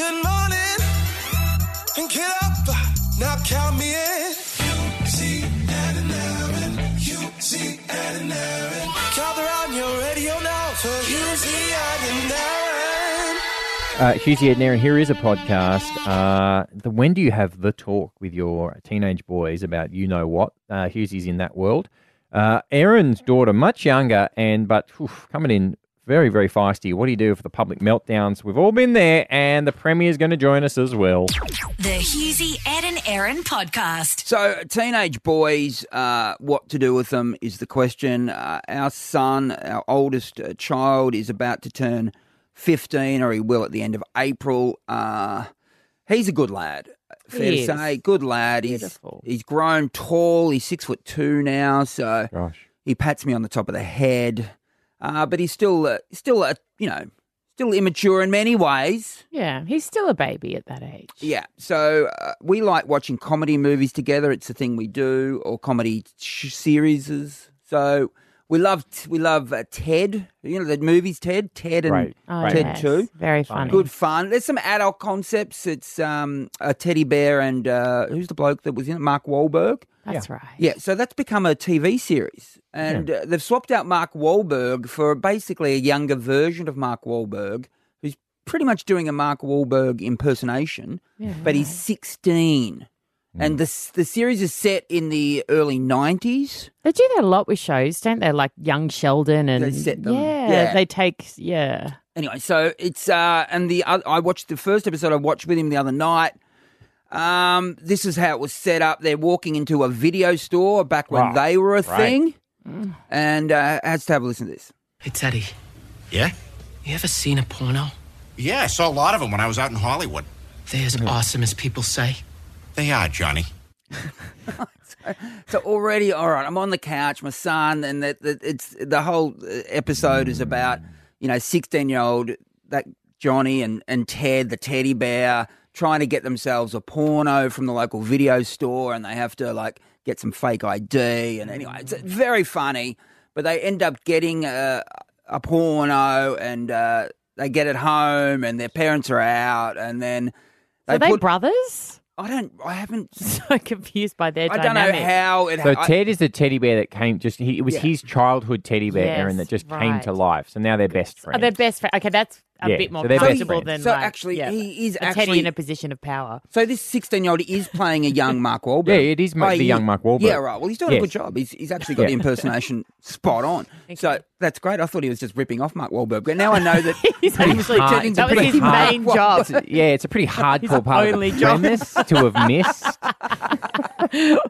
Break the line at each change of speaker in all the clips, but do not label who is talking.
Good morning. And get up. Now count me in. Hughesy and Erin. Hughesy and Erin. Gather on your radio now for Hughesy and Erin.
Uh, Hughesy and Erin, here is a podcast. Uh, the When Do You Have the Talk with your teenage boys about you know what? Uh, Hughesy's in that world. Uh, Erin's daughter, much younger, and but oof, coming in very, very feisty. What do you do for the public meltdowns? We've all been there, and the Premier's going to join us as well.
The Hughesy, Ed and Erin podcast.
So, teenage boys, uh, what to do with them is the question. Uh, our son, our oldest uh, child, is about to turn 15, or he will at the end of April. Uh, he's a good lad. Fair
He
to
is.
say, good lad. He's, he's grown tall. He's six foot two now, so
Gosh.
he pats me on the top of the head. Uh, but he's still, uh, still, uh, you know, still immature in many ways.
Yeah, he's still a baby at that age.
Yeah. So uh, we like watching comedy movies together. It's a thing we do, or comedy sh- series. So we love we love uh, Ted. You know the movies Ted, Ted and
Right.
Oh,
Right.
Ted
yes.
too.
Very funny.
Good fun. There's some adult concepts. It's um, a teddy bear and uh, who's the bloke that was in it? Mark Wahlberg.
That's right.
Yeah, so that's become a TV series, and uh, they've swapped out Mark Wahlberg for basically a younger version of Mark Wahlberg, who's pretty much doing a Mark Wahlberg impersonation,
Yeah,
but he's 16. And the the series is set in the early 90s.
They do that a lot with shows, don't they? Like Young Sheldon and
They set them-
Yeah,
yeah.
they take yeah.
Anyway, so it's uh, and the oth- I watched the first episode I watched with him the other night. Um, this is how it was set up. They're walking into a video store back when
Right,
they were a
right.
thing, and uh, has to have a listen to this.
Hey, Teddy,
Yeah?
you ever seen a porno?
Yeah, I saw a lot of them when I was out in Hollywood.
They're as awesome as people say?
They are, Johnny.
So already, all right, I'm on the couch, my son, and that that it's the whole uh, episode is about you know 16 year old that Johnny and and Ted, the teddy bear, trying to get themselves a porno from the local video store, and they have to like get some fake ID, and anyway, it's very funny. But they end up getting a, a porno, and uh, they get it home, and their parents are out, and then
Are they brothers?
I don't, I haven't.
So confused by their
I don't know
dynamic.
how it.
So
I-
Ted is the teddy bear that came just he it was
Yeah.
his childhood teddy bear,
Yes,
Erin, that just came
right.
to life. So now they're best friends.
Oh, they're best friends. Okay, that's a
Yeah,
bit more
so they're best
comfortable than
So
like,
actually,
yeah,
he is
a Teddy
actually-
in a position of power.
So this 16 year old is playing a young Mark Wahlberg.
Yeah, it is ma- the young Mark Wahlberg.
Yeah, right. Well, he's doing a good job. He's, he's actually got
Yeah.
the impersonation spot on. So that's great. I thought he was just ripping off Mark Wahlberg, but now I know that
He's
he
actually
pretending to
that was his
Mark
main
Wahlberg.
job.
It's- yeah, it's a pretty hardcore part of
only
the
job.
premise to have missed.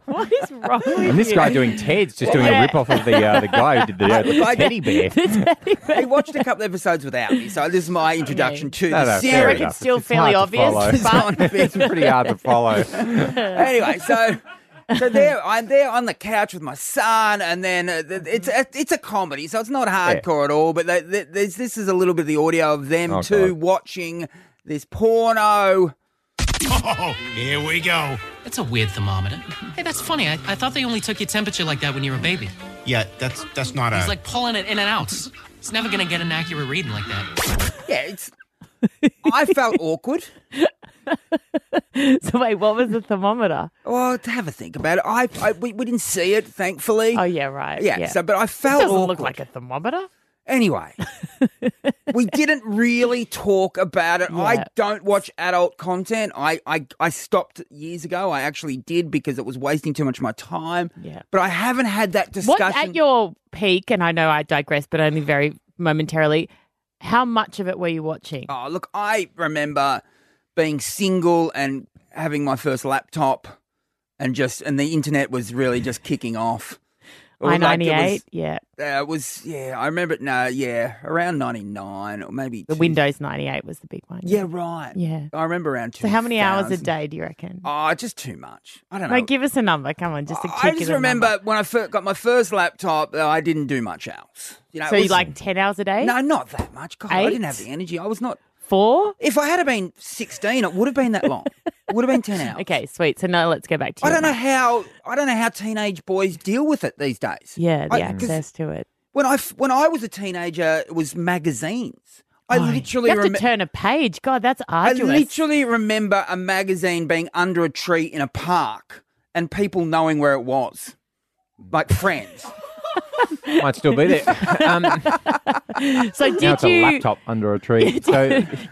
what is wrong with
And this
you?
guy doing Ted's just doing a rip off of the uh, the guy who did the, uh, the
Like-
teddy bear.
He watched a couple episodes without me, so this is my introduction to
No,
the
no, fair
I
series.
reckon it's still
It's
fairly obvious, but
it's pretty hard to follow.
anyway, so so there I'm there on the couch with my son, and then uh, it's a, it's a comedy, so it's not hardcore at all. But they, they, there's, this is a little bit of the audio of them
Oh,
two
God.
watching this porno.
Oh, here we go.
That's a weird thermometer. Hey, that's funny. I, I thought they only took your temperature like that when you were a baby.
Yeah, that's that's not a.
It's like pulling it in and out. It's never gonna get an accurate reading like that.
Yeah, it's. I felt awkward.
so wait, what was the thermometer?
Oh, to have a think about it. I, I we, we didn't see it, thankfully.
Oh yeah, right.
yeah,
Yeah.
So, but I
it
felt
doesn't
awkward.
look like a thermometer.
Anyway, we didn't really talk about it. I don't watch adult content. I, I I stopped years ago. I actually did because it was wasting too much of my time.
Yeah.
But I haven't had that discussion.
What at your peak? And I know I digress, but only very momentarily. How much of it were you watching?
Oh, look, I remember being single and having my first laptop and just and the internet was really just kicking off.
I
was like it
ninety eight. Yeah,
Uh, it was yeah, I remember it. No, yeah, around ninety nine or maybe
the
two-
Windows ninety eight was the big one.
Yeah, right.
Yeah.
I remember around. two.
So how many hours a day do you reckon?
Oh, just too much. I don't know.
Like, give us a number. Come on, just a
I just remember
number.
when I first got my first laptop, uh, I didn't do much else. You know,
So you like ten hours a day?
No, not that much. God, I didn't have the energy. I was not.
Four?
If I had been sixteen, it would have been that long. Would have been ten hours.
Okay, sweet. So now let's go back to.
I don't know how. I don't know how teenage boys deal with it these days.
Yeah, the
I-
access to it.
When I when I was a teenager, it was magazines. I oh, literally
You have to
remember.
turn a page. God, that's arduous.
I literally remember a magazine being under a tree in a park and people knowing where it was, like friends.
Might still be there. Um,
so
now
did
it's a
you?
laptop under a tree. So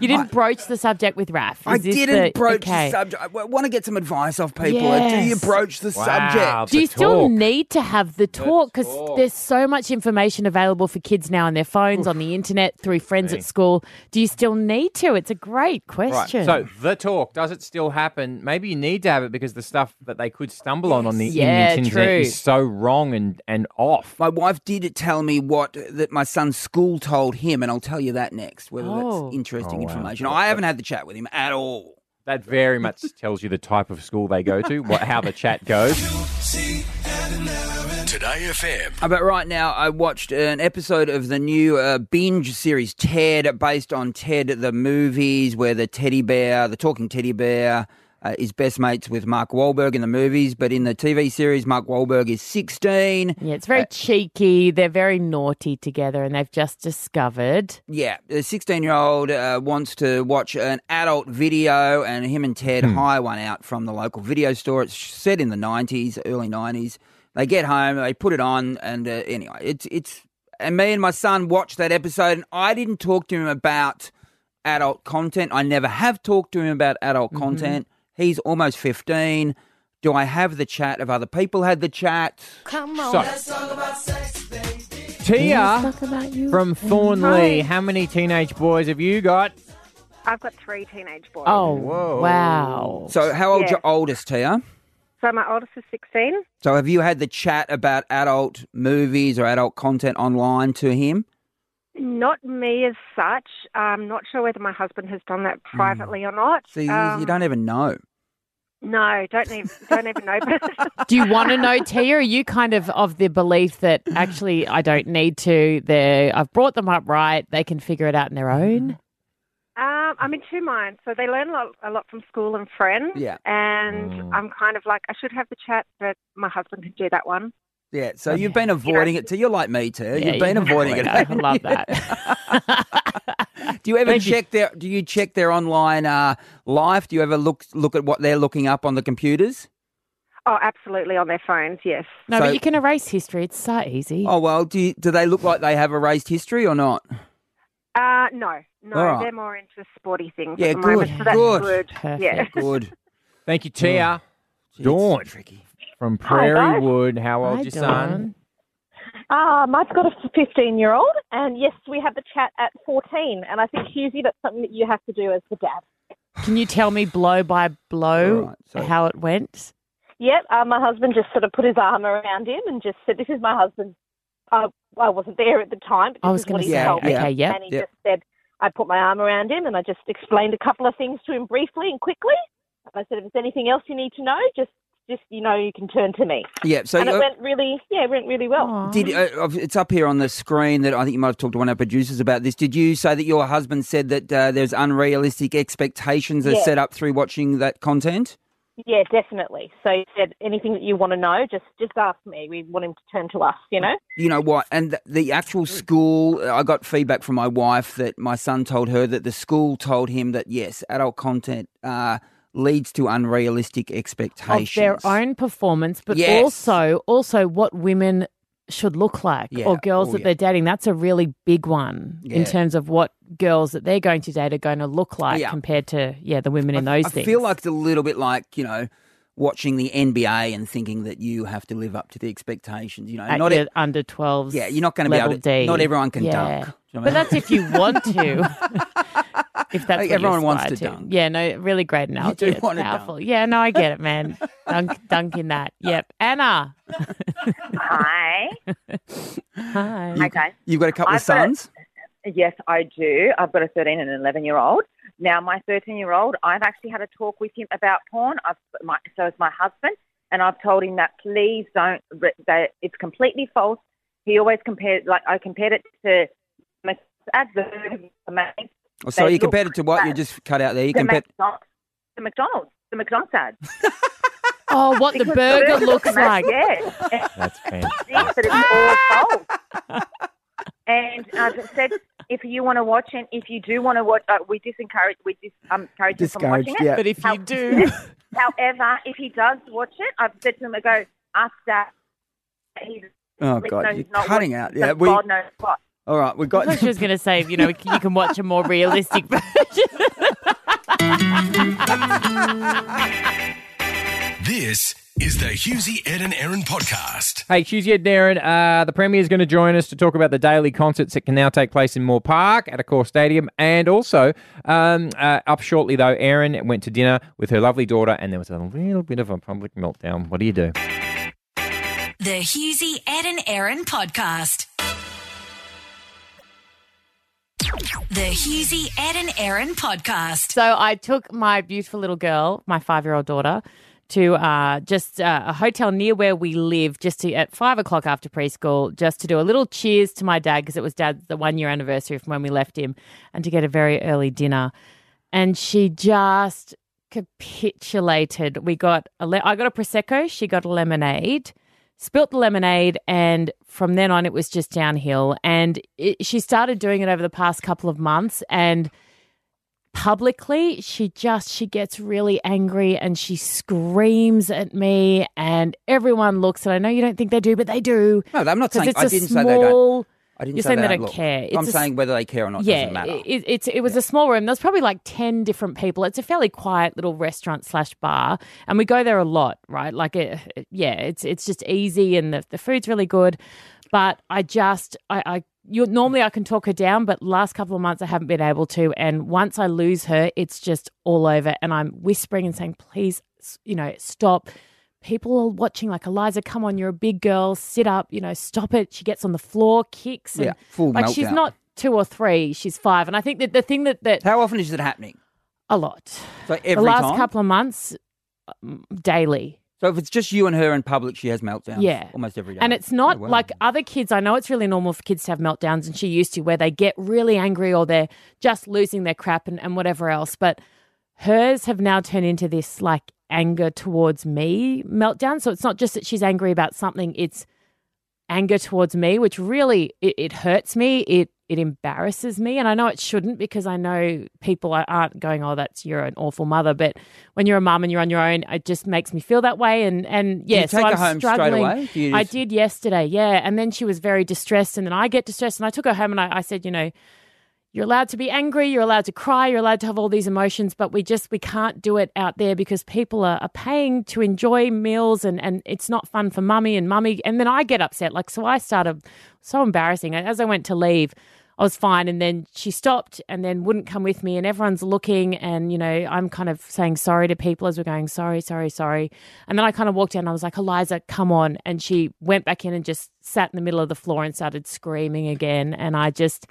You didn't broach the subject with Raf.
I
this
didn't
the-
broach
okay.
the subject. I want to get some advice off people. Do you broach the
Wow.
subject?
Do you
the
still
talk.
need to have the talk? Because
talk.
there's so much information available for kids now on their phones, on the internet, through friends at school. Do you still need to? It's a great
Right.
question.
So the talk does it still happen? Maybe you need to have it because the stuff that they could stumble on on the,
Yeah,
the internet
true.
is so wrong and and off.
My wife did tell me what that my son's school told him, and I'll tell you that next. Whether
Oh.
that's interesting
Oh, wow.
information. I haven't had the chat with him at all.
That very much tells you the type of school they go to, what how the chat goes.
Today FM.
Uh, But right now, I watched an episode of the new uh, binge series Ted, based on Ted the movies, where the teddy bear, the talking teddy bear, uh, is best mates with Mark Wahlberg in the movies. But in the TV series, Mark Wahlberg is 16.
yeah, it's very cheeky. They're very naughty together, and they've just discovered.
Yeah, the 16 year old uh, wants to watch an adult video, and him and Ted hire one out from the local video store. It's set in the 90s, early 90s. They get home, they put it on, and uh, anyway, it's it's. And me and my son watched that episode, and I didn't talk to him about adult content. I never have talked to him about adult content. He's almost 15. Do I have the chat? Have other people had the chat? Come on.
So, Tia from Thornleigh, how many teenage boys have you got?
I've got three teenage boys.
Oh,
Whoa.
wow.
So, how old's
Yeah.
your oldest, Tia?
So my oldest is 16.
So have you had the chat about adult movies or adult content online to him?
Not me as such. I'm not sure whether my husband has done that privately or not.
So you,
Um,
you don't even know.
No, don't even don't even know.
Do you want to know, Tia? Are you kind of of the belief that actually I don't need to? They I've brought them up right. They can figure it out on their own.
um, I'm in two minds. So they learn a lot, a lot from school and friends.
Yeah.
And
Mm.
I'm kind of like I should have the chat, but my husband can do that one.
Yeah. So you've been avoiding it. So you're like me too.
Yeah,
you've been
you-
avoiding it.
I love
you?
that.
Do you ever
Thank you.
check their? Do you check their online uh, life? Do you ever look look at what they're looking up on the computers?
Oh, absolutely on their phones. Yes.
No,
So-
but you can erase history. It's so easy.
Oh well. Do you, do they look like they have erased history or not?
Uh, no, no,
All right.
they're more into sporty things
Yeah,
at the
good,
moment. So that's
good.
good. Yeah.
Good.
Thank you, Tia.
Gee,
Dawn.
tricky.
From
Hi.
Prairiewood. How
Hi,
old's your son?
Uh, Mike's got a 15 year old, and yes, we had the chat at 14. And I think, Hughesy, that's something that you have to do as the dad.
Can you tell me blow by blow
All right, so-
how it went?
Yep, uh, my husband just sort of put his arm around him and just said, This is my husband. Uh, I wasn't there at the time, but
I was going to say,
Yeah,
told me.
yeah.
yep.
And he
Yep.
just said, I put my arm around him and I just explained a couple of things to him briefly and quickly. And I said, If there's anything else you need to know, just, just you know, you can turn to me.
Yeah. So
and it
you-
went really, yeah, it went really well.
Aw.
Did uh, it's up here on the screen that I think you might have talked to one of our producers about this. Did you say that your husband said that uh, there's unrealistic expectations are
Yeah.
set up through watching that content?
Yeah, definitely. So he said, Anything that you want to know, just, just ask me. We want him to turn to us, you know?
You know what? And th- the actual school, I got feedback from my wife that my son told her that the school told him that yes, adult content uh, leads to unrealistic expectations of
their own performance, but
Yes.
also also what women should look like
Yeah.
or girls
Oh,
that
yeah.
they're dating. That's a really big one in terms of what girls that they're going to date are going to look like
Yeah.
compared to yeah the women in those things.
I
things.
feel like it's a little bit like you know watching the NBA and thinking that you have to live up to the expectations. You know,
at
not
your
e-
under 12s.
yeah, you're not going to be able to.
D.
Not everyone can
Yeah.
dunk. You know what I
But
mean?
that's if you want to. if that's
Like,
what you
everyone wants
aspire
to dunk.
Yeah, no, really great analogy.
do
It's
want to
powerful. Yeah, no, I get it, man. dunk, dunk in that. Yep. Anna.
Hi.
Hi.
Hi, guys.
You've got a couple of
I've got a-
sons.
Yes, I do. I've got a 13 and an 11 year old. Now, my 13 year old, I've actually had a talk with him about porn. I've, my, so is my husband, and I've told him that please don't. That it's completely false. He always compared, like I compared it to ads. The,
Oh, sorry, you compared it to what? You just cut out there. You
the,
compared.
McDonald's, the McDonald's, the McDonald's ads.
Oh, what the
Because
burger
burgers
looks
look
like.
Yeah.
That's fantastic.
but it's all false. And I just said, if you want to watch and if you do want to watch, uh, we disencourage we dis, um, encourage him from
Discouraged,
watching it.
yeah.
But if you
How-
do,
However, if he does watch it, I've said to him, I go ask Dad. He's,
Oh God,
knows
you're
he's
cutting
watching
out. Yeah, we.
God knows what.
All right,
we've
got.
thought she was going to say, you know, you can watch a more realistic version.
This is the Hughesy, Ed and Erin podcast.
Hey, Tuesday, Ed Darren. Uh, the Premier is going to join us to talk about the daily concerts that can now take place in Moore Park at Accor Stadium. And also, um, uh, up shortly, though, Erin went to dinner with her lovely daughter and there was a little bit of a public meltdown. What do you do?
The Hughesy, Ed and Erin podcast. The Hughesy, Ed and Erin podcast.
So I took my beautiful little girl, my five year old daughter, to uh, just uh, a hotel near where we live, just to, at five o'clock after preschool, just to do a little cheers to my dad because it was dad's the one year anniversary from when we left him, and to get a very early dinner. And she just capitulated. We got a le- I got a prosecco, she got a lemonade. Spilt the lemonade, and from then on, it was just downhill. And it, she started doing it over the past couple of months, and publicly she just she gets really angry and she screams at me and everyone looks and I know you don't think they do but they do
No, I'm not saying.
it's
I
a
didn't say they don't. I didn't
you're
say
saying
they don't look.
care. It's
I'm
a
saying whether they care or not
yeah
doesn't matter.
It, it's it was a small room there's probably like 10 different people it's a fairly quiet little restaurant slash bar and we go there a lot right like it, yeah it's it's just easy and the, the food's really good but I just I, I you normally I can talk her down, but last couple of months I haven't been able to. And once I lose her, it's just all over. And I'm whispering and saying, please, you know, stop. People are watching, like Eliza, come on, you're a big girl, sit up, you know, stop it. She gets on the floor, kicks, and
Yeah, full
like she's not two or three, she's five. And I think that the thing that that
How often is it happening?
a lot,
So every
the last
time.
couple of months, um, daily.
so if it's just you and her in public, she has meltdowns.
Yeah.
almost every day.
And it's not
Oh, wow.
like other kids. I know it's really normal for kids to have meltdowns, and she used to, where they get really angry or they're just losing their crap and, and whatever else. But hers have now turned into this like anger towards me meltdown. So it's not just that she's angry about something, it's anger towards me, which really it, it hurts me. It it embarrasses me, and I know it shouldn't because I know people are- aren't going, "Oh, that's you're an awful mother." But when you're a mum and you're on your own, it just makes me feel that way. And and yeah, so I'm
home straight
struggling.
away? Do
I did yesterday, yeah, and then she was very distressed, and then I get distressed, and I took her home and I, I said, you know. You're allowed to be angry, you're allowed to cry, you're allowed to have all these emotions, but we just we can't do it out there because people are, are paying to enjoy meals and, and it's not fun for mummy and mummy and then I get upset. Like so I started so embarrassing. As I went to leave, I was fine and then she stopped and then wouldn't come with me and everyone's looking and you know, I'm kind of saying sorry to people as we're going, sorry, sorry, sorry. And then I kind of walked down and I was like, Eliza, come on and she went back in and just sat in the middle of the floor and started screaming again and I just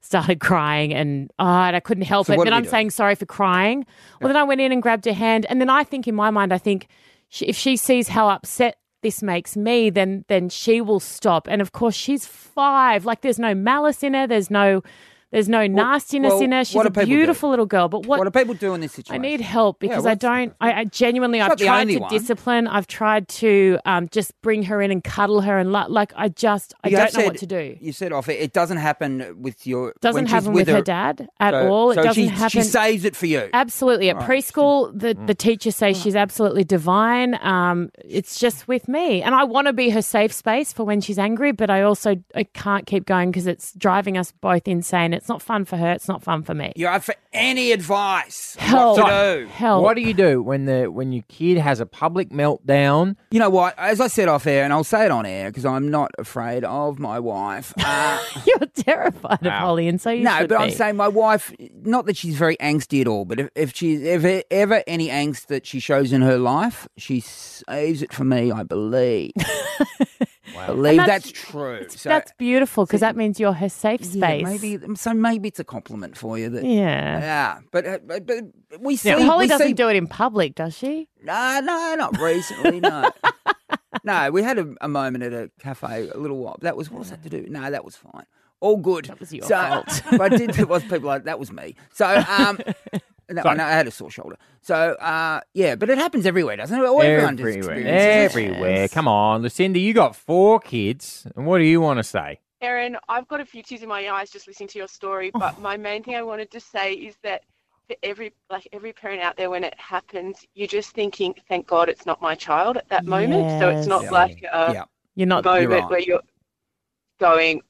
started crying and oh, and I couldn't help
So
it. Then I'm
do?
saying sorry for crying. Well, then I went in and grabbed her hand, and then I think in my mind, I think she, if she sees how upset this makes me, then then she will stop. And of course, she's five. Like there's no malice in her. There's no there's no nastiness
well,
in her. She's a
do people do?
beautiful little girl. But what
What do people do in this situation?
I need help
Yeah,
because I don't. I, I genuinely,
It's
I've tried to
one.
discipline. I've tried to um, just bring her in and cuddle her, and lo- like I just, I
You
don't know what to do.
You said off it. It doesn't happen with your.
Doesn't
when she's
happen with, her,
her
dad at
So-
all. It
so
doesn't
she,
happen.
She saves it for you.
Absolutely. At
Right.
preschool, the, the teachers say she's absolutely divine. Um, it's just with me. And I want to be her safe space for when she's angry, but I also I can't keep going because it's driving us both insane. It's not fun for her. It's not fun for me.
You're have for any advice
Help.
what to do.
Help.
What do you do when the when your kid has a public meltdown?
You know what? As I said off air, and I'll say it on air because I'm not afraid of my wife. Uh,
You're terrified of
Wow.
Holly, and so you
no,
should
but I'm saying my wife. Not that she's very angsty at all, but if, if she's ever ever any angst that she shows in her life, she saves it for me. I believe. I believe that's,
that's-
true. So
That's beautiful because that means you're her safe
yeah,
space.
maybe so. Maybe it's a compliment for you. That,
Yeah.
Yeah, but uh, but, but we see.
Now, Holly
we
doesn't
see,
do it in public, does she?
No, no, not recently. No, no. We had a, a moment at a cafe a little while. That was what was that to do? No, that was fine. All good. That
was your
so,
fault.
but I did. There was people like that was me. So um, no, no, I had a sore shoulder. So uh, yeah, but it happens everywhere, doesn't it? Or everyone just
Everywhere.
experiences it.
Everywhere. Come on, Lucinda, you got four kids. And what do you want to say?
Erin, I've got a few tears in my eyes just listening to your story, but my main thing I wanted to say is that for every like every parent out there when it happens, you're just thinking, Thank God it's not my child at that moment. So it's not
Yes.
like a
Yeah.
You're not.
moment
right.
where you're going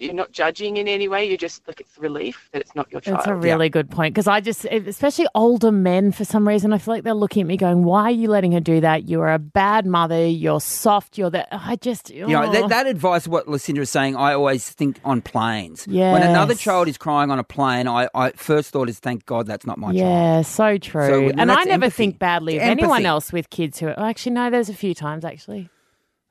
you're not judging in any way, you're just like it's relief that it's not your child.
That's a really good point because I just, especially older men, for some reason, I feel like they're looking at me going, "Why are you letting her do that? You are a bad mother. You're soft. You're that." I just,
You know,
oh.
that, that advice, what Lucinda is saying, I always think on planes. Yeah.
When
another child is crying on a plane, I, I first thought is, thank God that's not my child.
yeah, so true.
So,
and
and
I never
empathy.
think badly of anyone else with kids who. Are, oh, actually, no. There's a few times actually.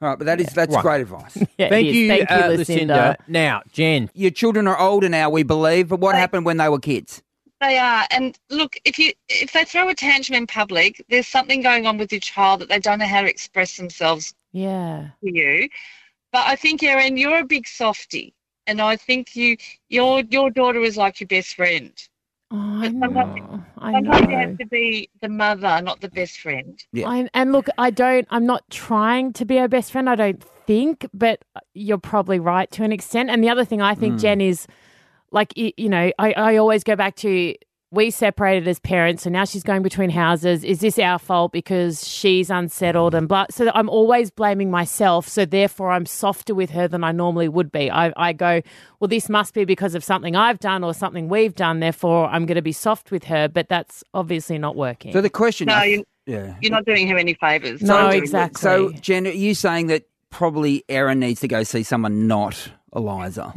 All right, but that is that's
Right.
great advice.
Yeah,
Thank
is.
you,
Thank you,
uh,
Lucinda.
Now, Jen,
Your children are older now, we believe, but what happened when they were kids?
They are, and look, if you if they throw a tantrum in public, there's something going on with your child that they don't know how to express themselves
Yeah.
to you. But I think, Erin, you're a big softie, and I think you your your daughter is like your best friend.
Oh, I
But sometimes,
know. I
sometimes you have to be the mother, not the best friend.
Yeah.
I, and look, I don't. I'm not trying to be her best friend. I don't think, but you're probably right to an extent. And the other thing I think,
Mm.
Jen, is like you, you know, I, I always go back to we separated as parents, and now she's going between houses. Is this our fault because she's unsettled and blah? So I'm always blaming myself. So therefore, I'm softer with her than I normally would be. I, I go, well, this must be because of something I've done or something we've done. Therefore, I'm going to be soft with her. But that's obviously not working.
So the question
No,
is,
you-
yeah.
You're not doing her any favors.
No,
So-
exactly.
So, Jen, are you saying that probably Erin needs to go see someone not Eliza?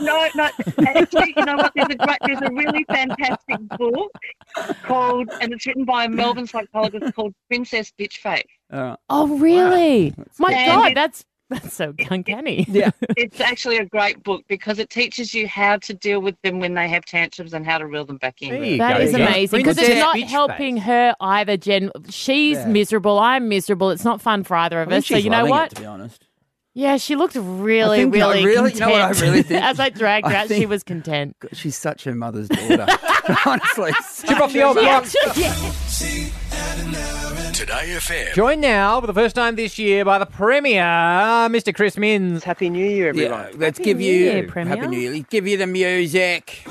No, no. Actually, you know what? There's a great, there's a really fantastic book called, and it's written by a Melbourne psychologist called Princess Bitch Face.
Uh,
Oh, really? My
cool.
God, that's that's so uncanny.
yeah.
It's actually a great book because it teaches you how to deal with them when they have tantrums and how to reel them back in.
There you
That
go.
is amazing because it's not helping
Face.
her either, Jen. She's
Yeah.
miserable. I'm miserable. It's not fun for either of
I think
us. So you know
loving
what?
It, to be honest.
Yeah, she looked really,
think- no,
really,
really? You know what I
content.
really think?
As I dragged her
I
out, she
think-
was content.
She's such her mother's daughter. Honestly.
chip off the old block.
Today FM.
Joined now for the first time this year by the Premier, Mr. Chris Minns.
Happy New Year, everyone.
Yeah, let's
Happy
give
New
you
Year, Premier.
Happy New Year. Let's give you the music.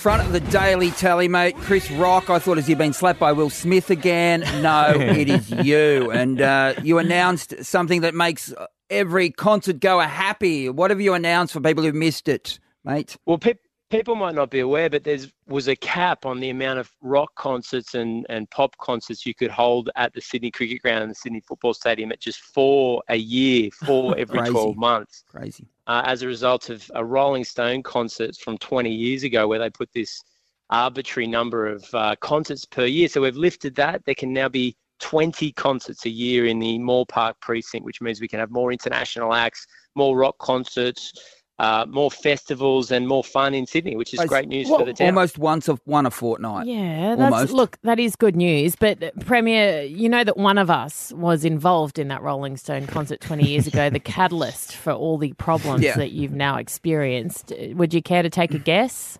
Front of the Daily Tally, mate. Chris Rock. I thought, has he been slapped by Will Smith again? No, it is you. And uh, you announced something that makes every concert goer happy. What have you announced for people who've missed it, mate?
Well, pe- people might not be aware, but there was a cap on the amount of rock concerts and, and pop concerts you could hold at the Sydney Cricket Ground and the Sydney Football Stadium at just four a year, four every 12 months.
Crazy.
Uh, as a result of a Rolling Stone concert from 20 years ago, where they put this arbitrary number of uh, concerts per year. So we've lifted that. There can now be 20 concerts a year in the Moore Park precinct, which means we can have more international acts, more rock concerts, uh, more festivals, and more fun in Sydney, which is great news
Well,
for the town.
Almost once a one a fortnight.
Yeah, that's
Almost.
look, that is good news. But uh, Premier, you know that one of us was involved in that Rolling Stone concert 20 years ago, the catalyst for all the problems
Yeah.
that you've now experienced. Uh, Would you care to take a guess?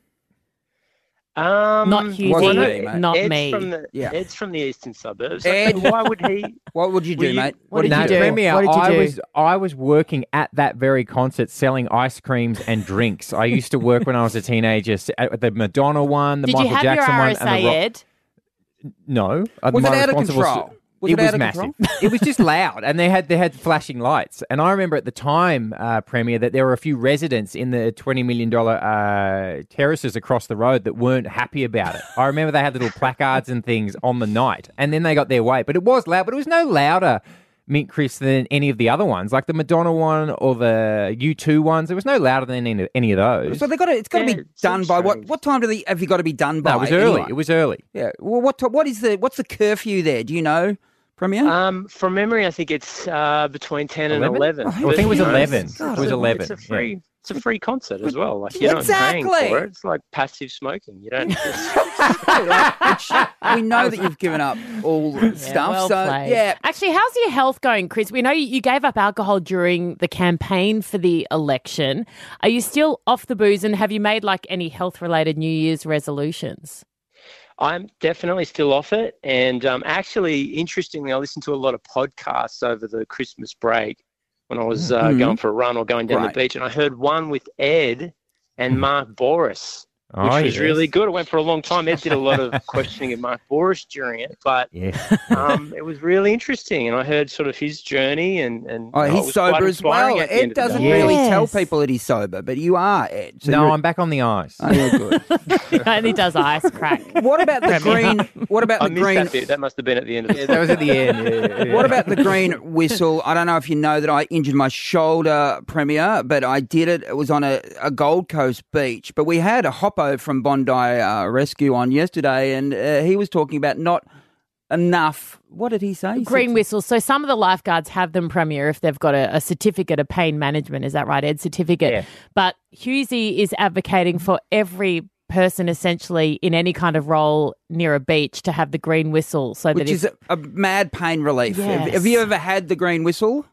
Um,
Not
well, no,
mate.
not
Ed's
me.
From the,
Yeah.
Ed's from the eastern suburbs.
Ed.
Why would he?
What would you do,
you-
mate?
What did
no,
you do?
Premier,
What did you
I
do?
was I was working at that very concert selling ice creams and drinks. I used to work when I was a teenager at the Madonna one, the
Did
Michael
you have
Jackson
your
one,
RSA,
and the rock.
Ed?
No, Uh,
Was
my
it out of
responsible-
control? Was
it,
it
was
out of
massive.
control?
it was just loud, and they had they had flashing lights. And I remember at the time, uh, Premier, that there were a few residents in the twenty million dollar uh, terraces across the road that weren't happy about it. I remember they had little placards and things on the night, and then they got their way. But it was loud, but it was no louder. Mint Chris than any of the other ones, like the Madonna one or the U two ones. It was no louder than any, any of those.
So they got to, it's got to
Yeah,
be done
seems
by what?
strange.
What time do they have you got to be done by?
no, it was early.
anyway?
It was early.
Yeah. Well, what what is the what's the curfew there? Do you know, Premier?
Um, from memory, I think it's uh, between 10 and
11?
11.
I think it was 11.
it's-
It was
a-
11,
It's a
yeah.
free, it's a free concert as well. Like you're not paying
Exactly.
for it. It's like passive smoking. You don't. Just,
we know that you've given up all the
Yeah,
stuff.
well
so
played.
yeah,
Actually, how's your health going, Chris? We know you you gave up alcohol during the campaign for the election. Are you still off the booze and have you made like any health related New Year's resolutions?
I'm definitely still off it. And um, actually, interestingly, I listened to a lot of podcasts over the Christmas break when I was uh,
Mhm.
going for a run or going down
Right.
the beach. And I heard one with Ed and Mark Bouris, which
Oh,
was
yes.
really good. It went for a long time. Ed did a lot of questioning of Mark Bouris during it, but
Yeah.
um, it was really interesting. And I heard sort of his journey and, and
Oh,
oh,
he's sober as well.
at
Ed doesn't
day.
really tell people that he's sober, but you are, Ed. So
no,
you're-
I'm back on the ice.
Oh, yeah, good.
He only does ice crack.
What about the green? What about
I
the green?
that bit. That must have been at the end of the
Yeah, that was at the end. yeah, yeah.
What about the green whistle? I don't know if you know that I injured my shoulder premier, but I did it. It was on a, a Gold Coast beach. But we had a hoppo from Bondi uh, Rescue on yesterday, and uh, he was talking about not enough. What did he say?
Green whistles. So some of the lifeguards have them premier if they've got a, a certificate of pain management. Is that right, Ed? Certificate.
Yeah.
But Hughesy is advocating for every person essentially in any kind of role near a beach to have the green whistle so that
Which
if
is a, a mad pain relief. Have,
Yes.
have you ever had the green whistle?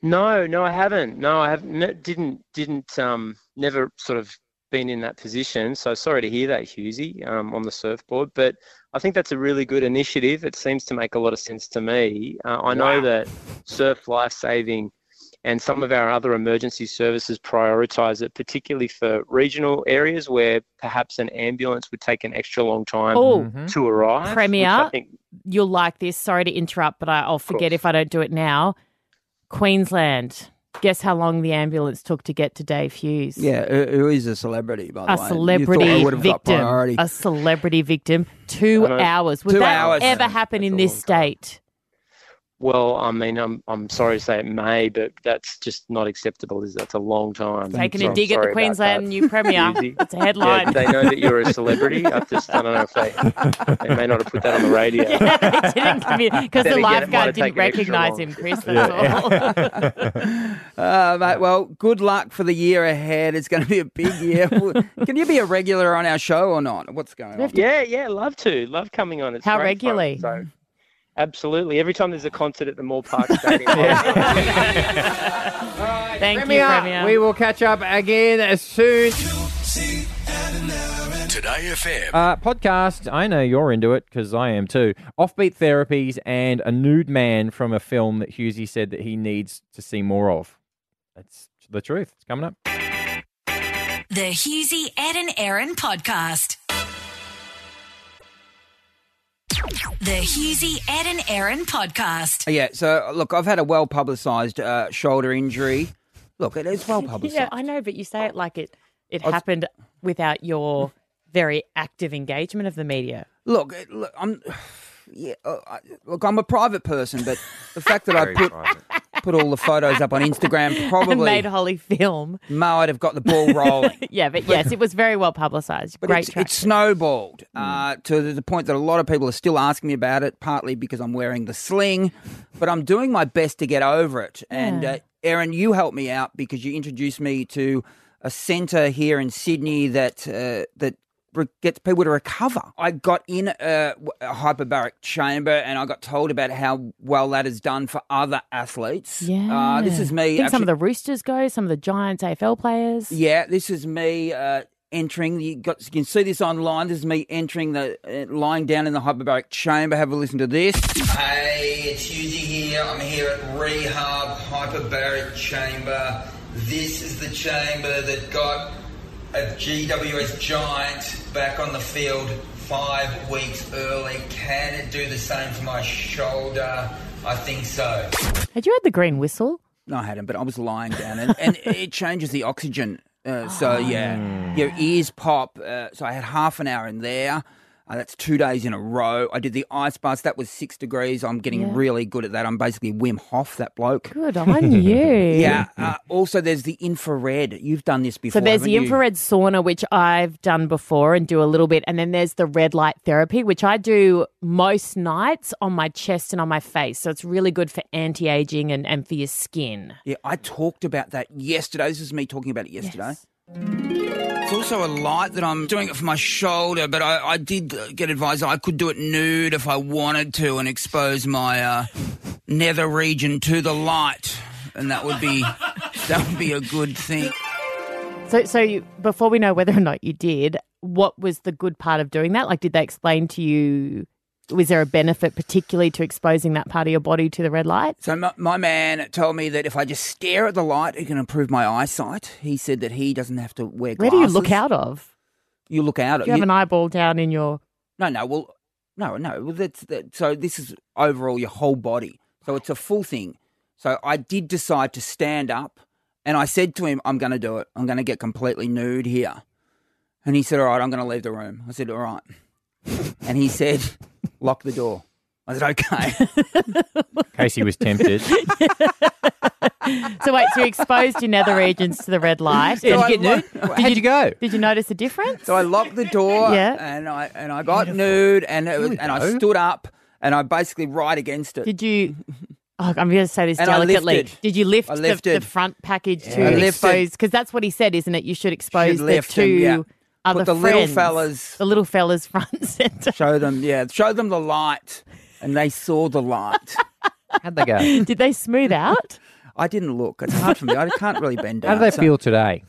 No, no, I haven't. No, I have ne- didn't didn't um never sort of been in that position. So sorry to hear that, Hughesy, um, on the surfboard. But I think that's a really good initiative. It seems to make a lot of sense to me. Uh, I know that surf life saving and some of our other emergency services prioritise it, particularly for regional areas where perhaps an ambulance would take an extra long time
Oh.
to arrive.
Premier,
think
you'll like this. Sorry to interrupt, but I'll forget if I don't do it now. Queensland. Guess how long the ambulance took to get to Dave Hughes?
Yeah, who who is a celebrity, by the
A
way. You
celebrity
thought I got
victim.
priority.
A celebrity victim. Two hours. Would
Two
that
hours.
ever happen in this state?
Well, I mean, I'm I'm sorry to say it may, but that's just not acceptable. Is that's a long time.
Taking
So
a
I'm
dig at the Queensland new premier. It's a headline.
do they know that you're a celebrity? I just I don't know if they they may not have put that on the radio.
Because
Then
the
again, it might
lifeguard didn't recognise him, Chris. That's all.
Uh, mate, well, good luck for the year ahead. It's going to be a big year. Can you be a regular on our show or not? What's going on?
Yeah, yeah, love to, love coming on. It's
How
great fun.
regularly?
So, absolutely, every time there's a concert at the Moore Park Stadium.
Thank
Premier,
you, Premier.
we will catch up again as soon.
Today FM.
Uh, podcast. I know you're into it because I am too. Offbeat therapies and a nude man from a film that Hughesy said that he needs to see more of. That's the truth. It's coming up.
The Hughesy, Ed and Erin podcast. The Hughesy, Ed and Erin podcast.
Yeah, so look, I've had a well publicised uh, shoulder injury. Look, it is well publicised.
yeah, I know, but you say it like it it
was-
happened without your very active engagement of the media.
Look, look, I'm. Yeah, uh, I- look, I'm a private person, but the fact that I put
private.
Put all the photos up on Instagram
And
probably
made Holly film.
might have got the ball rolling.
Yeah, but yes, it was very well publicised. Great
it's,
track.
it's snowballed uh, to the point that a lot of people are still asking me about it, partly because I'm wearing the sling, but I'm doing my best to get over it. And
Yeah.
uh, Erin, you helped me out because you introduced me to a centre here in Sydney that uh, that gets people to recover. I got in a, a hyperbaric chamber and I got told about how well that has done for other athletes.
yeah.
uh, this is me.
I think some of the Roosters go, some of the Giants AFL players.
yeah, this is me uh, entering. You got you can see this online. This is me entering the uh, lying down in the hyperbaric chamber. Have a listen to this. Hey, it's Hughesy here. I'm here at Rehab Hyperbaric Chamber. This is the chamber that got a GWS giant back on the field five weeks early. Can it do the same for my shoulder? I think so.
Had you had the green whistle?
No, I hadn't, but I was lying down, and, and it changes the oxygen. Uh, so yeah, your ears pop. Uh, so I had half an hour in there. Uh, that's two days in a row. I did the ice baths. That was six degrees. I'm getting
Yeah.
really good at that. I'm basically Wim Hof, that bloke.
Good on you.
Yeah. Uh, also, there's the infrared. You've done this before.
So there's the
haven't you?
infrared sauna, which I've done before and do a little bit. And then there's the red light therapy, which I do most nights on my chest and on my face. So it's really good for anti aging and, and for your skin.
Yeah, I talked about that yesterday. This is me talking about it yesterday. It's also a light that I'm doing it for my shoulder, but I, I did get advised I could do it nude if I wanted to and expose my uh, nether region to the light, and that would be that would be a good thing.
So, so you, before we know whether or not you did, what was the good part of doing that? Like, did they explain to you? Was there a benefit, particularly to exposing that part of your body to the red light?
So my, my man told me that if I just stare at the light, it can improve my eyesight. He said that he doesn't have to wear glasses.
Where do you look out of?
You look out.
Do you have an eyeball down in your?
No, no. Well, no, no. Well, that's that. So this is overall your whole body. So it's a full thing. So I did decide to stand up, and I said to him, "I'm going to do it. I'm going to get completely nude here." And he said, "All right, I'm going to leave the room." I said, "All right," and he said, "Lock the door." I said, "Okay."
Casey was tempted.
So wait, so you exposed your nether regions to the red light.
Did you get nude?
How'd you go?
Did you notice a difference?
So I locked the door,
Yeah.
and I and I got nude, and it was, and I stood up, and I basically right against it.
Did you? Oh, I'm going to say this
And I
delicately.
lifted.
Did you lift, the, the front package
Yeah.
To expose? Because that's what he said, isn't it? You should expose
Should
the two
them, yeah.
Other
Put the little
friends.
fellas-
the little fellas front and center.
Show them, yeah, show them the light, and they saw the light.
How'd they go?
Did they smooth out?
I didn't look. It's hard for me. I can't really bend down.
How do they
So-
feel today?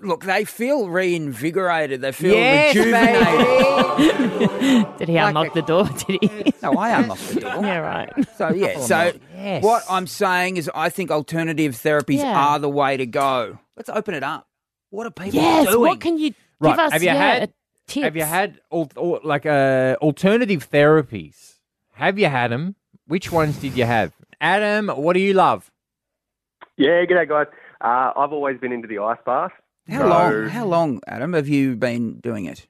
Look, they feel reinvigorated. They feel
Yes,
rejuvenated.
Did he unlock the door? Did he?
no, I unlocked the door.
yeah, right.
So yeah,
Oh,
so.
Yes.
what I'm saying is, I think alternative therapies
Yeah.
are the way to go. Let's open it up. What are people doing?
Yes.
doing?
What can you
Right.
give us?
have you
yeah,
had?
tips?
Have you had al- al- like uh, alternative therapies? Have you had them? Which ones did you have? Adam, what do you love?
Yeah, g'day guys. Uh, I've always been into the ice bath.
How
So,
long? How long, Adam, have you been doing it?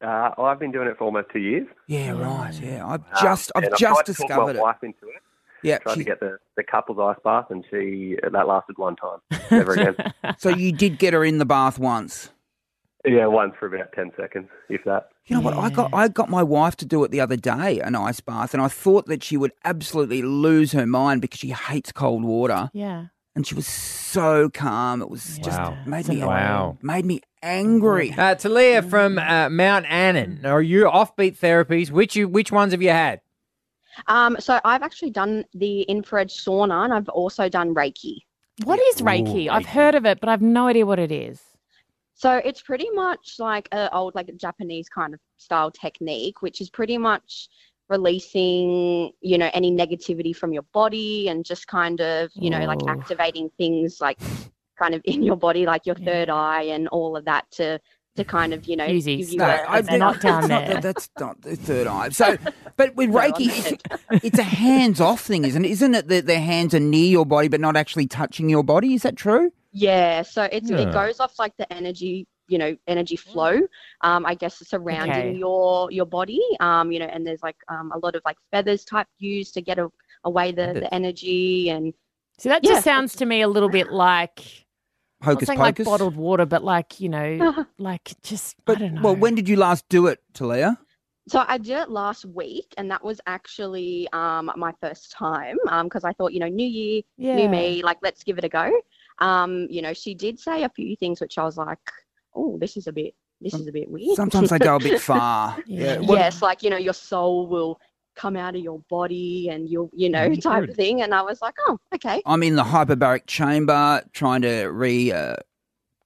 Uh, I've been doing it for almost two years.
Yeah, right. Yeah, I've
Um,
just, I've just
tried to talk
discovered
my
it.
wife into it.
Yeah,
tried
she-
to get the, the couple's ice bath, and she that lasted one time. Never again.
So you did get her in the bath once.
Yeah, once for about ten seconds, if that.
You know what? I got I got my wife to do it the other day, an ice bath, and I thought that she would absolutely lose her mind because she hates cold water.
Yeah.
And she was so calm. It was just
Wow.
made me
Wow.
made me angry.
Uh, Talia from uh, Mount Annan. Are you offbeat therapies? Which you, which ones have you had?
Um, so I've actually done the infrared sauna and I've also done Reiki.
What is Reiki? I've heard of it, but I've no idea what it is.
So it's pretty much like an old like a Japanese kind of style technique, which is pretty much releasing, you know, any negativity from your body and just kind of, you know, like
Oh.
activating things like kind of in your body, like your third eye and all of that to to kind of, you know,
Fusies.
give you
No,
a,
I-
a
not down
that's not-
there.
that's not the third eye. So, but with Reiki,
I'm
it's, it's a hands-off thing, isn't it? Isn't it that their hands are near your body but not actually touching your body? Is that true?
Yeah, so it's
Yeah.
it goes off like the energy, you know, energy flow. Um, I guess surrounding
Okay.
your your body. Um, you know, and there's like um a lot of like feathers type used to get a, away the, the energy and
So that
Yeah.
just sounds to me a little bit like not
Hocus
saying like
pocus.
bottled water, but like you know, like just I don't know.
Well, when did you last do it, Talia?
So I did it last week, and that was actually um, my first time because I thought, you know, new year,
Yeah.
new me, like let's give it a go. Um, you know, she did say a few things which I was like, oh, this is a bit, this is a bit weird.
Sometimes they go a bit far.
Yeah.
What-
yes, like you know, your soul will come out of your body, and you'll, you know, type of thing. And I was like, oh, okay.
I'm in the hyperbaric chamber trying to re uh,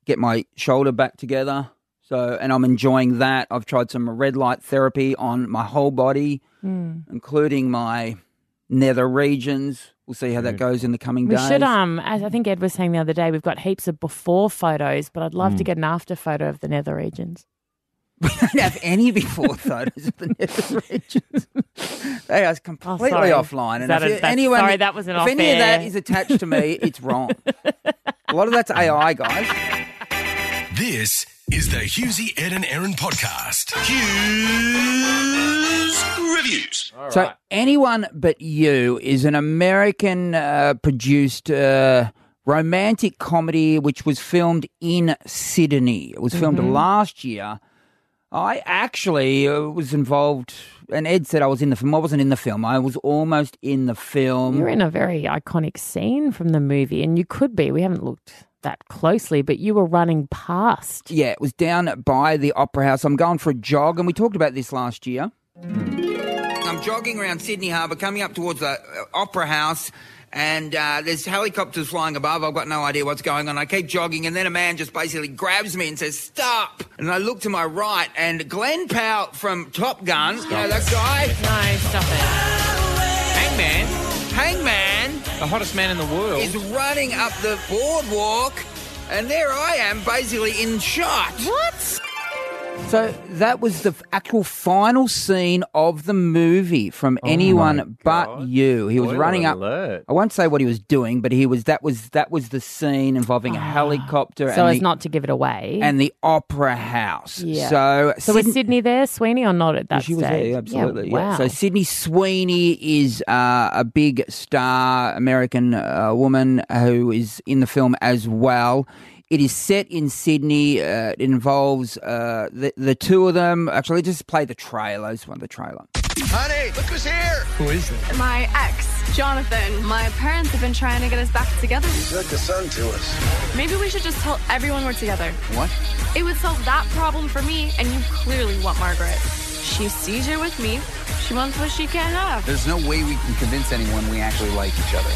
get my shoulder back together. So, and I'm enjoying that. I've tried some red light therapy on my whole body,
Mm.
including my nether regions. We'll see how that goes in the coming days.
We
days.
should, um, as I think Ed was saying the other day, we've got heaps of before photos, but I'd love to
Mm.
get an after photo of the nether regions.
We don't have any before photos of the nether regions. they are completely
sorry.
offline.
Is
And
that
if
a- that's-
anyone,
sorry, that was an
if any of that
off-air-
is attached to me, it's wrong. a lot of that's AI, guys.
This is the Hughesy, Ed and Erin podcast. Hughes Reviews.
So, anyone but you is an American uh, produced uh, romantic comedy which was filmed in Sydney. It was filmed
Mhm.
last year. I actually uh, was involved, and Ed said I was in the film. I wasn't in the film. I was almost in the film.
You're in a very iconic scene from the movie, and you could be. We haven't looked that closely, but you were running past.
Yeah, it was down by the Opera House. I'm going for a jog, and we talked about this last year. I'm jogging around Sydney Harbour, coming up towards the uh, Opera House, and uh, there's helicopters flying above. I've got no idea what's going on. I keep jogging, and then a man just basically grabs me and says, "Stop!" And I look to my right, and Glen Powell from Top Gun, you know that guy,
No, stop it.
Hangman,
Hangman,
the hottest man in the world.
is running up the boardwalk, and there I am, basically in shot.
What?
So that was the actual final scene of the movie from anyone but you. He was
Spoiler
running up.
alert.
I won't say what he was doing, but he was. That was that was the scene involving a helicopter
So
and,
as
the,
not to give it away.
and the opera house.
yeah.
So
so was
Sydney-
Sydney there, Sweeney, or not at that stage?
she
stage?
was there, absolutely.
Yeah,
yeah.
wow.
So Sydney Sweeney is uh, a big star American uh, woman who is in the film as well. It is set in Sydney. Uh, it involves uh, the the two of them. Actually, just play the trailer. This one, the trailer.
Honey, look who's here. Who is that?
My ex, Jonathan. My parents have been trying to get us back together.
He's like a son to us.
Maybe we should just tell everyone we're together.
What?
It would solve that problem for me, and you clearly want Margaret. She sees you with me. She wants what she can't have.
There's no way we can convince anyone we actually like each other.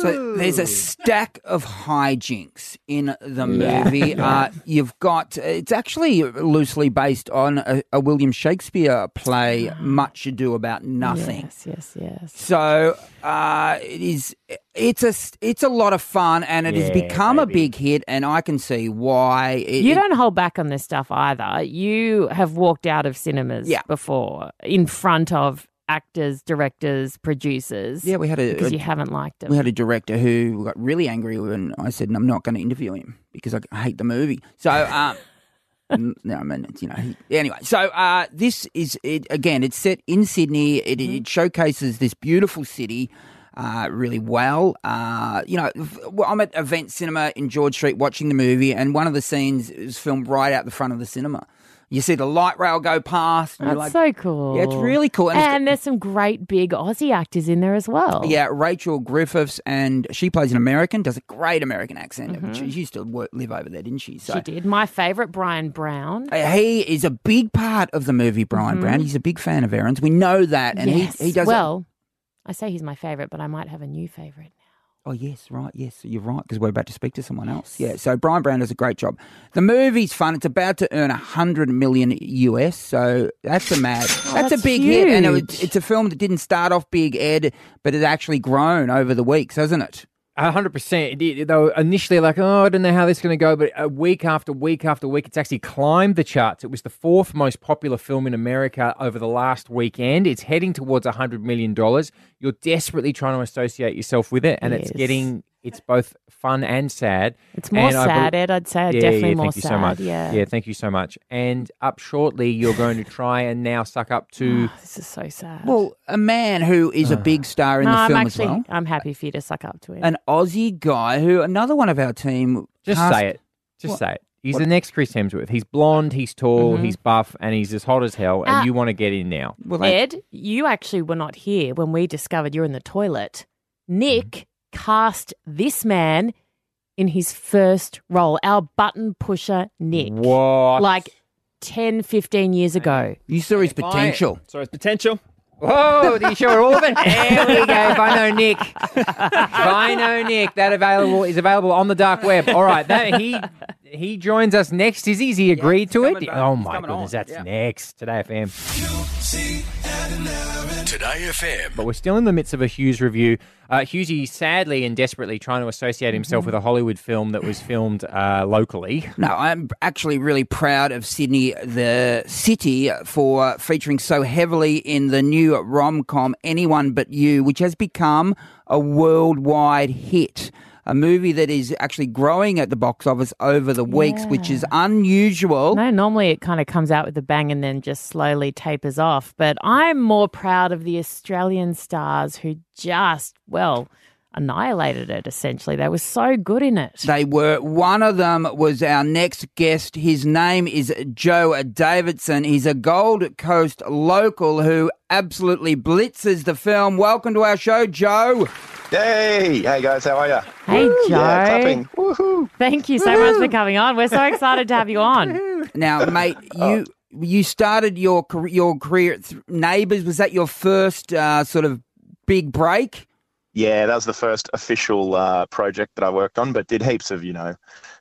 So there's a stack of hijinks in the movie.
Yeah.
Uh, you've got it's actually loosely based on a, a William Shakespeare play, Much Ado About Nothing.
Yes, yes, yes.
So uh, it is. It's a it's a lot of fun, and it has
Yeah,
become a big hit. And I can see why. It,
You don't hold back on this stuff either. You have walked out of cinemas
Yeah.
before in front of actors, directors, producers.
Yeah, we had a-
because
a-
you haven't liked it.
We had a director who got really angry when I said I'm not going to interview him because I hate the movie. So, um, no, I mean, it's, you know, he, anyway. So, uh, this is it again. It's set in Sydney. It, it showcases this beautiful city. Uh, really well. Uh, you know, I'm at Event Cinema in George Street watching the movie, and one of the scenes is filmed right out the front of the cinema. You see the light rail go past.
That's
like,
so cool.
Yeah, it's really cool. And
And there's some great big Aussie actors in there as well.
Yeah, Rachel Griffiths, and she plays an American, does a great American accent. She used to work, live over there, didn't she? So
Mm-hmm. She did. My favourite, Bryan Brown.
uh, he is a big part of the movie, Bryan
Mhm.
Brown. He's a big fan of Erin's. We know that, and
yes.
he he does.
well. I say he's my favourite, but I might have a new favourite. now.
Oh yes, right. Yes, you're right because we're about to speak to someone else. Yeah. So Bryan Brown does a great job. The movie's fun. It's about to earn a hundred million US. So that's a mad. Oh, that's, a
Oh, that's
big hit, and it was, it's a film that didn't start off big, Ed, but it's actually grown over the weeks, hasn't it?
A hundred percent. They were initially like, oh, I don't know how this is going to go, but a week after week after week, it's actually climbed the charts. It was the fourth most popular film in America over the last weekend. It's heading towards a hundred million dollars. You're desperately trying to associate yourself with it, and it's getting. It's both fun and sad.
It's more
And I bel-
sad, Ed. I'd say
yeah,
definitely
yeah,
more
thank you so much.
yeah.
yeah, thank you so much. And up shortly, you're going to try and now suck up to.
this is so sad.
Well, a man who is a big star in
no,
the
I'm
film
actually,
as well.
I'm happy for you to suck up to it.
An Aussie guy who another one of our team.
Just
cast-
say it. Just
What?
say it. He's
What?
the next Chris Hemsworth. He's blonde, he's tall,
Mhm.
he's buff, and he's as hot as hell. And
Ah.
you want to get in now.
Well, Ed, you actually were not here when we discovered you're in the toilet. Nick cast this man in his first role, our button pusher Nick.
What?
Like 10, 15 years ago.
You saw his potential.
Saw his potential.
Whoa, did you show her all of it? There we go. Vino Nick. Vino Nick. That available is available on the dark web. All right. That he he joins us next. Is he? Has he agreed to it? Oh my goodness, that's next. Today FM.
Today FM.
But we're still in the midst of a Hughes review. Uh, Hughesy sadly and desperately trying to associate himself with a Hollywood film that was filmed uh, locally.
No, I'm actually really proud of Sydney, the city, for featuring so heavily in the new rom com Anyone But You, which has become a worldwide hit. A movie that is actually growing at the box office over the weeks, which is unusual.
No, normally it kind of comes out with a bang and then just slowly tapers off. But I'm more proud of the Australian stars who just, well, annihilated it essentially. They were so good in it.
They were. One of them was our next guest. His name is Joe Davidson. He's a Gold Coast local who absolutely blitzes the film. Welcome to our show, Joe.
Hey, hey guys, how are you?
Hey, Joe.
Yeah, clapping. Woohoo.
Thank you so much for coming on. We're so excited to have you on.
Now, mate, you you started your your career at Th- Neighbours. Was that your first uh, sort of big break?
Yeah, that was the first official uh, project that I worked on, but did heaps of you know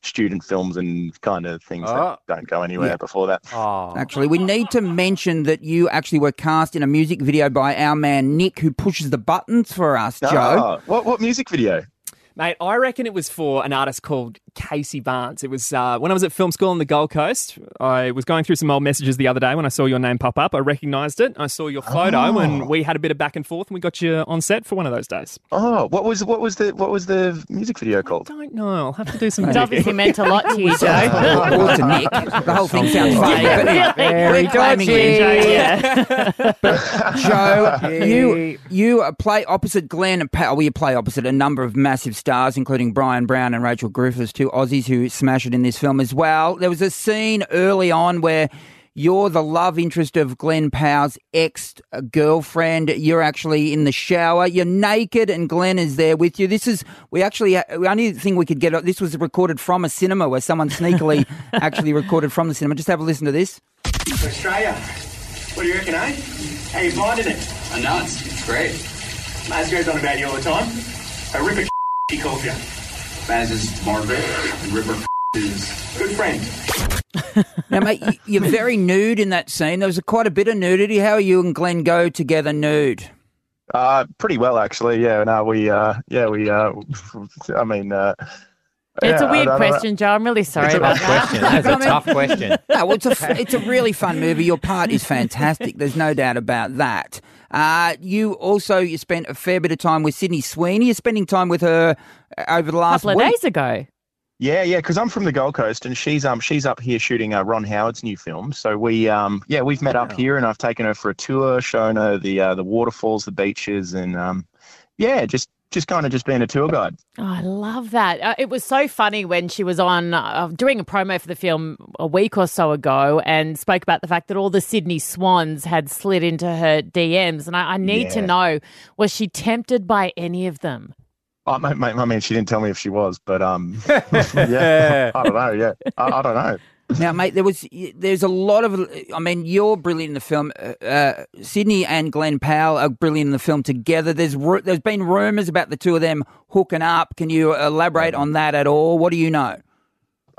student films and kind of things
Oh.
that don't go anywhere
Yeah.
before that.
Oh.
Actually, we need to mention that you actually were cast in a music video by our man Nick, who pushes the buttons for us, Joe.
Ah, what what music video?
Mate, I reckon it was for an artist called Casey Barnes. It was uh, when I was at film school on the Gold Coast. I was going through some old messages the other day when I saw your name pop up. I recognised it. I saw your photo,
Oh.
and we had a bit of back and forth, and we got you on set for one of those days.
Oh, what was what was the what was the music video called?
I don't know. I'll have to do some.
It's obviously meant a lot to you, Joe.
Or to Nick. The whole thing sounds funny. but
Really?
we're
dodgy.
you.
Yeah.
Joe, you you uh, play opposite Glen Powell. Well, you play opposite a number of massive stars, including Bryan Brown and Rachel Griffiths, two Aussies who smash it in this film as well. There was a scene early on where you're the love interest of Glen Powell's ex girlfriend. You're actually in the shower. You're naked, and Glen is there with you. This is we actually the only thing we could get. This was recorded from a cinema where someone sneakily actually recorded from the cinema. Just have a listen to this.
Australia. What do you reckon, eh? How you finding it? I know, it's, it's great. Maz goes on about you all the time. A Ripper he calls you. Maz is Margaret, and Ripper is good friend.
Now, mate, you- you're very nude in that scene. There was quite a bit of nudity. How are you and Glen go together nude?
Uh, pretty well actually. Yeah, no, we uh, yeah, we uh, I mean, uh,
It's
yeah,
a
I
weird
don't know.
question, Joe. I'm really sorry
It's
about
tough
that.
question. That's a
I mean-
tough question.
No, well, it's a f- it's a really fun movie. Your part is fantastic. There's no doubt about that. Uh, you also you spent a fair bit of time with Sydney Sweeney. You're spending time with her uh, over the last
couple of
week.
days ago.
Yeah, yeah, because I'm from the Gold Coast and she's um she's up here shooting uh, Ron Howard's new film. So we um yeah we've met up here and I've taken her for a tour, shown her the uh, the waterfalls, the beaches, and um yeah just just kind of just being a tour guide.
Oh, I love that. Uh, it was so funny when she was on uh, doing a promo for the film a week or so ago and spoke about the fact that all the Sydney Swans had slid into her DMs. And I, I need to know was she tempted by any of them?
I, I, I mean, she didn't tell me if she was, but um yeah, I don't know. Yeah, I, I don't know.
Now, mate, there was there's a lot of. I mean, you're brilliant in the film. Uh, uh, Sydney and Glen Powell are brilliant in the film together. There's there's been rumours about the two of them hooking up. Can you elaborate on that at all? What do you know?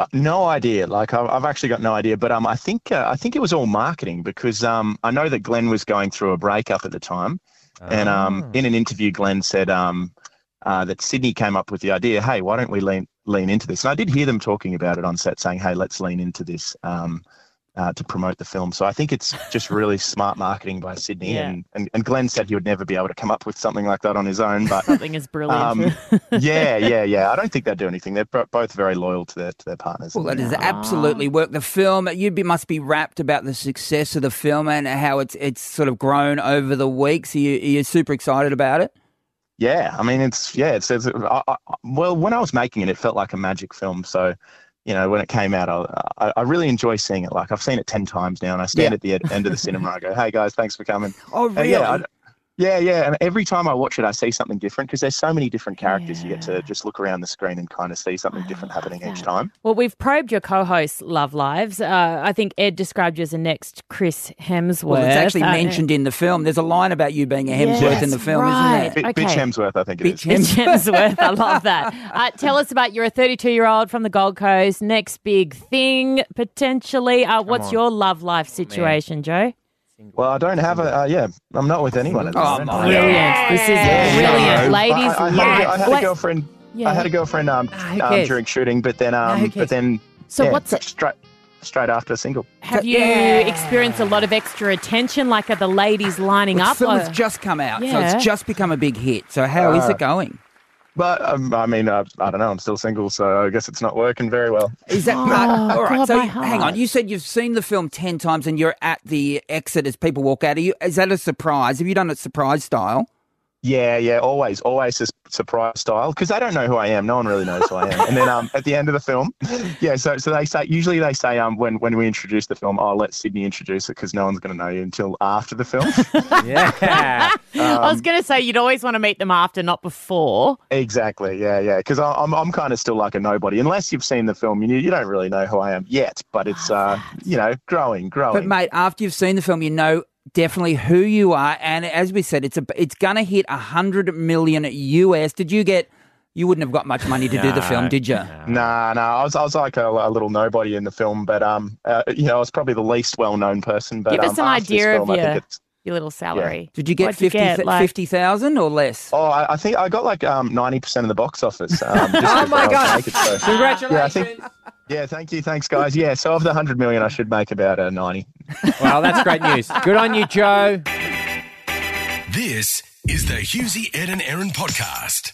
Uh, no idea. Like I've, actually got no idea. But um, I think uh, I think it was all marketing because um, I know that Glen was going through a breakup at the time, and um, in an interview, Glen said um, uh, that Sydney came up with the idea. Hey, why don't we lean lean into this? And I did hear them talking about it on set, saying, "Hey, let's lean into this." Um, uh, to promote the film. So I think it's just really smart marketing by Sydney.
Yeah.
And, and, and Glen said he would never be able to come up with something like that on his own. But
Something is brilliant.
um, yeah, yeah, yeah. I don't think they'd do anything. They're bo- both very loyal to their to their partners.
Well, that is absolutely work. The film, you be, must be wrapped about the success of the film and how it's it's sort of grown over the weeks. Are you, are you super excited about it?
Yeah, I mean, it's yeah, it's, it's I, I, well, when I was making it, it felt like a magic film. So, you know, when it came out, I, I, I really enjoy seeing it. Like I've seen it ten times now, and I stand
Yeah.
at the ed- end of the cinema. I go, "Hey guys, thanks for coming."
Oh,
And
really?
yeah, I- yeah, yeah. And every time I watch it, I see something different because there's so many different characters. You get to just look around the screen and kind of see something different happening each time.
Well, we've probed your co-hosts' love lives. Uh, I think Ed described you as the next Chris Hemsworth.
Well, it's actually
Uh,
mentioned in the film. There's a line about you being a Hemsworth
Yes,
in the film,
right.
isn't there?
Bi- Bitch Hemsworth, I think it is.
Bitch
Mitch Hemsworth. I love that. Uh, tell us about you're a 32 year old from the Gold Coast. Next big thing potentially. Uh, what's
on.
your love life situation, Joe?
Well, I don't have a. Uh, yeah, I'm not with anyone at the
Oh,
moment.
brilliant. This is brilliant.
no.
Ladies,
I, I, had, a,
yes.
I had a girlfriend.
Yeah.
I had a girlfriend um,
who
um during shooting, but then um,
cares?
but then
So
yeah,
what's it-
straight straight after a single?
Have you experienced a lot of extra attention? Like, are the ladies lining
Well,
up?
the film's
Uh,
just come out, so it's just become a big hit. So how is
Uh,
it going?
But um, I mean, uh, I don't know. I'm still single, so I guess it's not working very well.
Is that
Oh,
part? All right.
God,
So
my
hang on. You said you've seen the film ten times, and you're at the exit as people walk out. Are you? Is that a surprise? Have you done it surprise style?
Yeah, yeah, always, always a s- surprise style because they don't know who I am. No one really knows who I am. And then um, at the end of the film, yeah, so so they say usually they say um when when we introduce the film, oh let Sydney introduce it because no one's going to know you until after the film.
yeah.
I was going to say you'd always want to meet them after, not before.
Exactly. Yeah, yeah. Because I'm I'm kind of still like a nobody unless you've seen the film. You you don't really know who I am yet, but it's uh you know growing, growing.
But mate, after you've seen the film, you know definitely who you are, and as we said, it's a it's gonna hit a hundred million US. Did you get? You wouldn't have got much money to do the film, did you?
Nah, no. I was, I was like a, a little nobody in the film, but um, uh, you know, I was probably the least well-known person. But
Give
um,
us an idea
film,
of your, your little salary.
Did you get
What'd you
50
get? Like-
50,000 or less?
Oh, I, I think I got like um ninety percent of the box office. Um, just
Oh my God.
naked, so-
Congratulations.
Yeah, I think. Yeah, thank you, thanks, guys. Yeah, so of the hundred million, I should make about a ninety.
Well, that's great news. Good on you, Joe.
This is the Hughesy, Ed and Erin podcast.